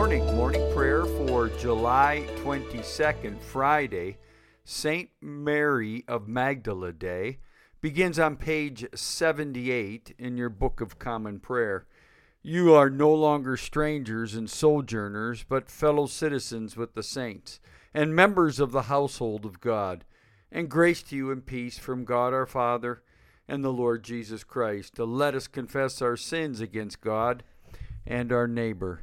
morning. Morning prayer for July 22nd, Friday, St. Mary of Magdala Day, begins on page 78 in your Book of Common Prayer. You are no longer strangers and sojourners, but fellow citizens with the saints, and members of the household of God. And grace to you and peace from God our Father and the Lord Jesus Christ. To let us confess our sins against God and our neighbor.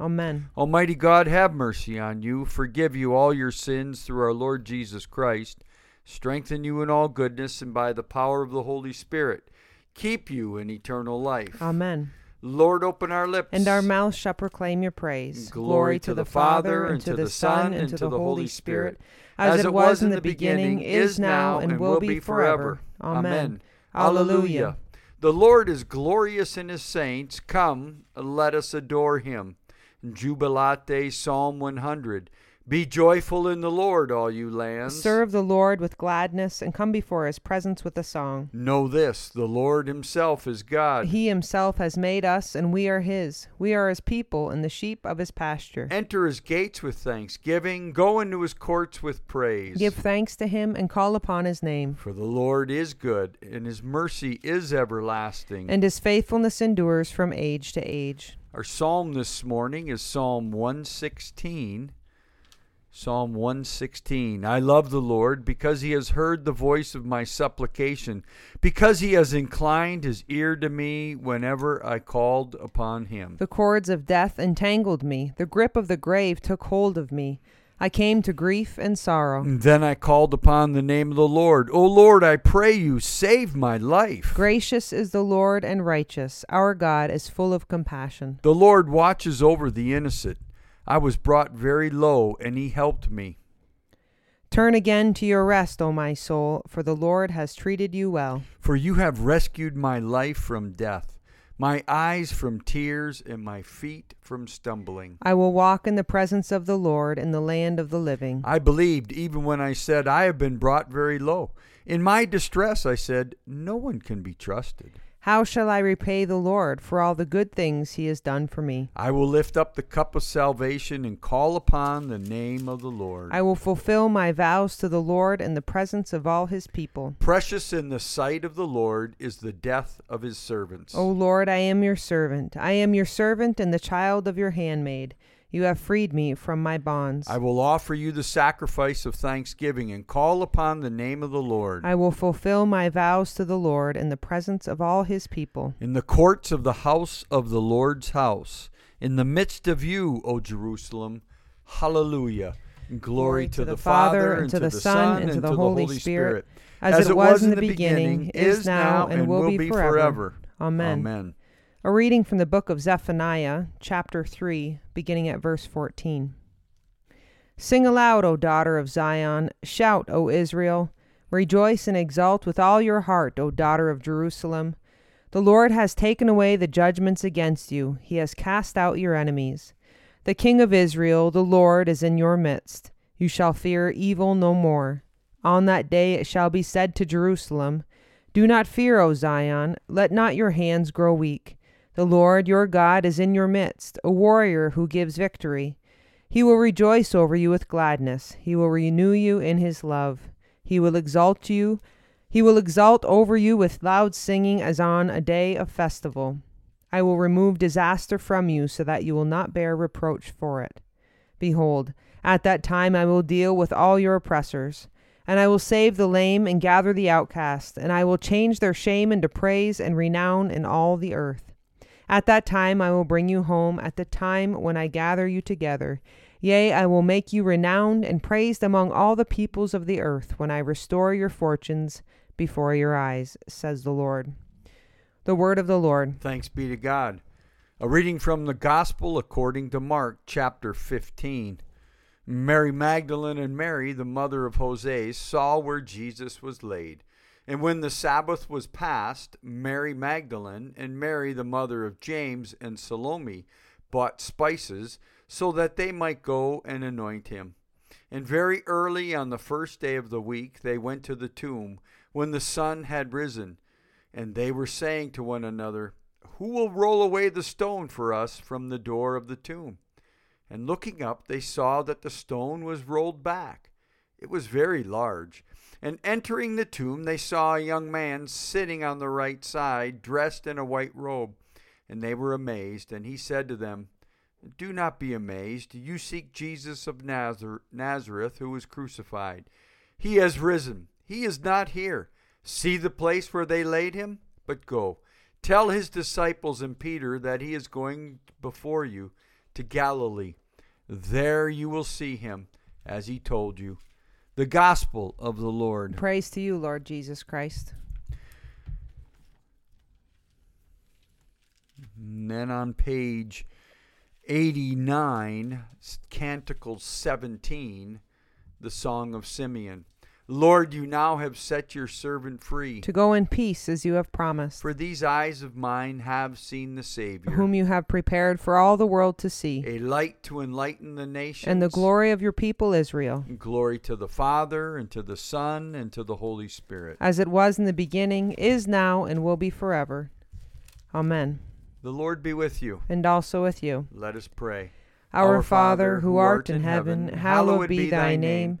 Amen. Almighty God, have mercy on you, forgive you all your sins through our Lord Jesus Christ, strengthen you in all goodness, and by the power of the Holy Spirit, keep you in eternal life. Amen. Lord, open our lips. And our mouths shall proclaim your praise. Glory to the Father, and to the Son, and to the Holy Spirit, as it was in the beginning, is now, and will be forever. Amen. Alleluia. The Lord is glorious in his saints. Come, let us adore him. Jubilate Psalm 100. Be joyful in the Lord, all you lands. Serve the Lord with gladness and come before his presence with a song. Know this the Lord himself is God. He himself has made us, and we are his. We are his people and the sheep of his pasture. Enter his gates with thanksgiving, go into his courts with praise. Give thanks to him and call upon his name. For the Lord is good, and his mercy is everlasting. And his faithfulness endures from age to age. Our psalm this morning is Psalm 116. Psalm 116. I love the Lord because he has heard the voice of my supplication, because he has inclined his ear to me whenever I called upon him. The cords of death entangled me, the grip of the grave took hold of me. I came to grief and sorrow. Then I called upon the name of the Lord. O Lord, I pray you, save my life. Gracious is the Lord and righteous. Our God is full of compassion. The Lord watches over the innocent. I was brought very low, and he helped me. Turn again to your rest, O my soul, for the Lord has treated you well. For you have rescued my life from death, my eyes from tears, and my feet from stumbling. I will walk in the presence of the Lord in the land of the living. I believed even when I said, I have been brought very low. In my distress, I said, No one can be trusted. How shall I repay the Lord for all the good things he has done for me? I will lift up the cup of salvation and call upon the name of the Lord. I will fulfill my vows to the Lord in the presence of all his people. Precious in the sight of the Lord is the death of his servants. O Lord, I am your servant. I am your servant and the child of your handmaid. You have freed me from my bonds. I will offer you the sacrifice of thanksgiving and call upon the name of the Lord. I will fulfill my vows to the Lord in the presence of all his people. In the courts of the house of the Lord's house, in the midst of you, O Jerusalem, hallelujah. Glory, to, the, Father, and to the Son, and to the Holy Spirit, as, it was in the beginning, is now, and will be forever. Amen. Amen. A reading from the book of Zephaniah, chapter 3, beginning at verse 14. Sing aloud, O daughter of Zion. Shout, O Israel. Rejoice and exult with all your heart, O daughter of Jerusalem. The Lord has taken away the judgments against you, he has cast out your enemies. The King of Israel, the Lord, is in your midst. You shall fear evil no more. On that day it shall be said to Jerusalem, Do not fear, O Zion, let not your hands grow weak. The Lord your God is in your midst, a warrior who gives victory. He will rejoice over you with gladness. He will renew you in his love. He will exalt you. He will exalt over you with loud singing as on a day of festival. I will remove disaster from you so that you will not bear reproach for it. Behold, at that time I will deal with all your oppressors, and I will save the lame and gather the outcast, and I will change their shame into praise and renown in all the earth. At that time I will bring you home, at the time when I gather you together. Yea, I will make you renowned and praised among all the peoples of the earth, when I restore your fortunes before your eyes, says the Lord. The word of the Lord. Thanks be to God. A reading from the Gospel according to Mark, chapter 15. Mary Magdalene and Mary, the mother of Jose, saw where Jesus was laid. And when the Sabbath was past, Mary Magdalene and Mary, the mother of James and Salome, bought spices so that they might go and anoint him. And very early on the first day of the week, they went to the tomb when the sun had risen. And they were saying to one another, Who will roll away the stone for us from the door of the tomb? And looking up, they saw that the stone was rolled back. It was very large. And entering the tomb, they saw a young man sitting on the right side, dressed in a white robe. And they were amazed. And he said to them, Do not be amazed. You seek Jesus of Nazareth, who was crucified. He has risen. He is not here. See the place where they laid him? But go. Tell his disciples and Peter that he is going before you to Galilee. There you will see him, as he told you. The gospel of the Lord. Praise to you, Lord Jesus Christ. And then on page 89, Canticle 17, the Song of Simeon. Lord, you now have set your servant free. To go in peace as you have promised. For these eyes of mine have seen the Savior. Whom you have prepared for all the world to see. A light to enlighten the nations. And the glory of your people Israel. Glory to the Father, and to the Son, and to the Holy Spirit. As it was in the beginning, is now, and will be forever. Amen. The Lord be with you. And also with you. Let us pray. Our, Our Father, who art in heaven, hallowed be thy name.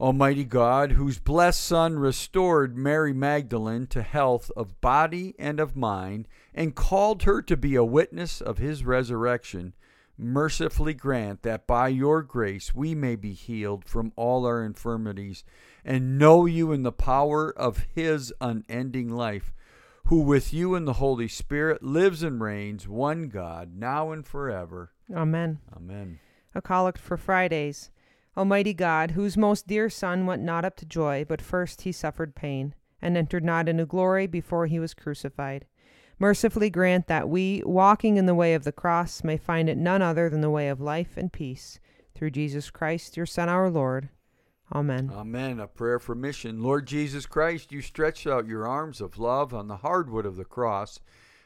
Almighty God, whose blessed Son restored Mary Magdalene to health of body and of mind, and called her to be a witness of his resurrection, mercifully grant that by your grace we may be healed from all our infirmities, and know you in the power of his unending life, who with you in the Holy Spirit lives and reigns, one God, now and forever. Amen. Amen. A collect for Fridays. Almighty God, whose most dear Son went not up to joy, but first he suffered pain, and entered not into glory before he was crucified. Mercifully grant that we, walking in the way of the cross, may find it none other than the way of life and peace. Through Jesus Christ, your Son, our Lord. Amen. Amen. A prayer for mission. Lord Jesus Christ, you stretched out your arms of love on the hardwood of the cross,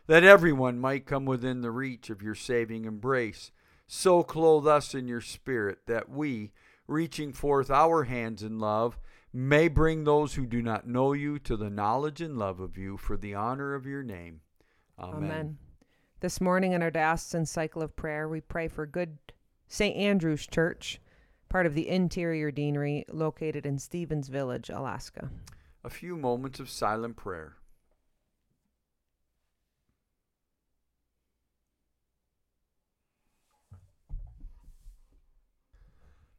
that everyone might come within the reach of your saving embrace. So clothe us in your spirit that we, reaching forth our hands in love, may bring those who do not know you to the knowledge and love of you for the honor of your name. Amen. Amen. This morning in our diocesan cycle of prayer, we pray for good St. Andrew's Church, part of the interior deanery located in Stevens Village, Alaska. A few moments of silent prayer.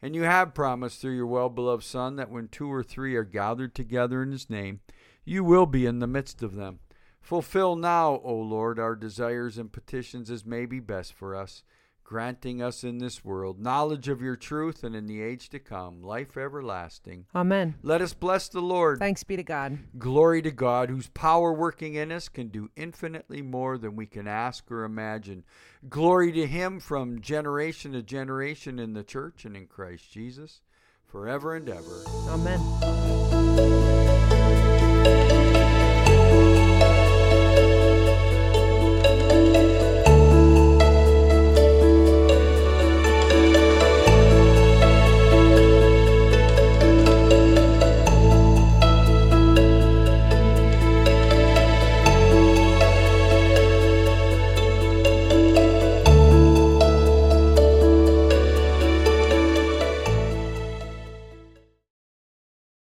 And you have promised through your well beloved Son that when two or three are gathered together in his name, you will be in the midst of them. Fulfill now, O Lord, our desires and petitions as may be best for us, granting us in this world knowledge of your truth and in the age to come, life everlasting. Amen. Let us bless the Lord. Thanks be to God. Glory to God, whose power working in us can do infinitely more than we can ask or imagine. Glory to Him from generation to generation in the church and in Christ Jesus, forever and ever. Amen.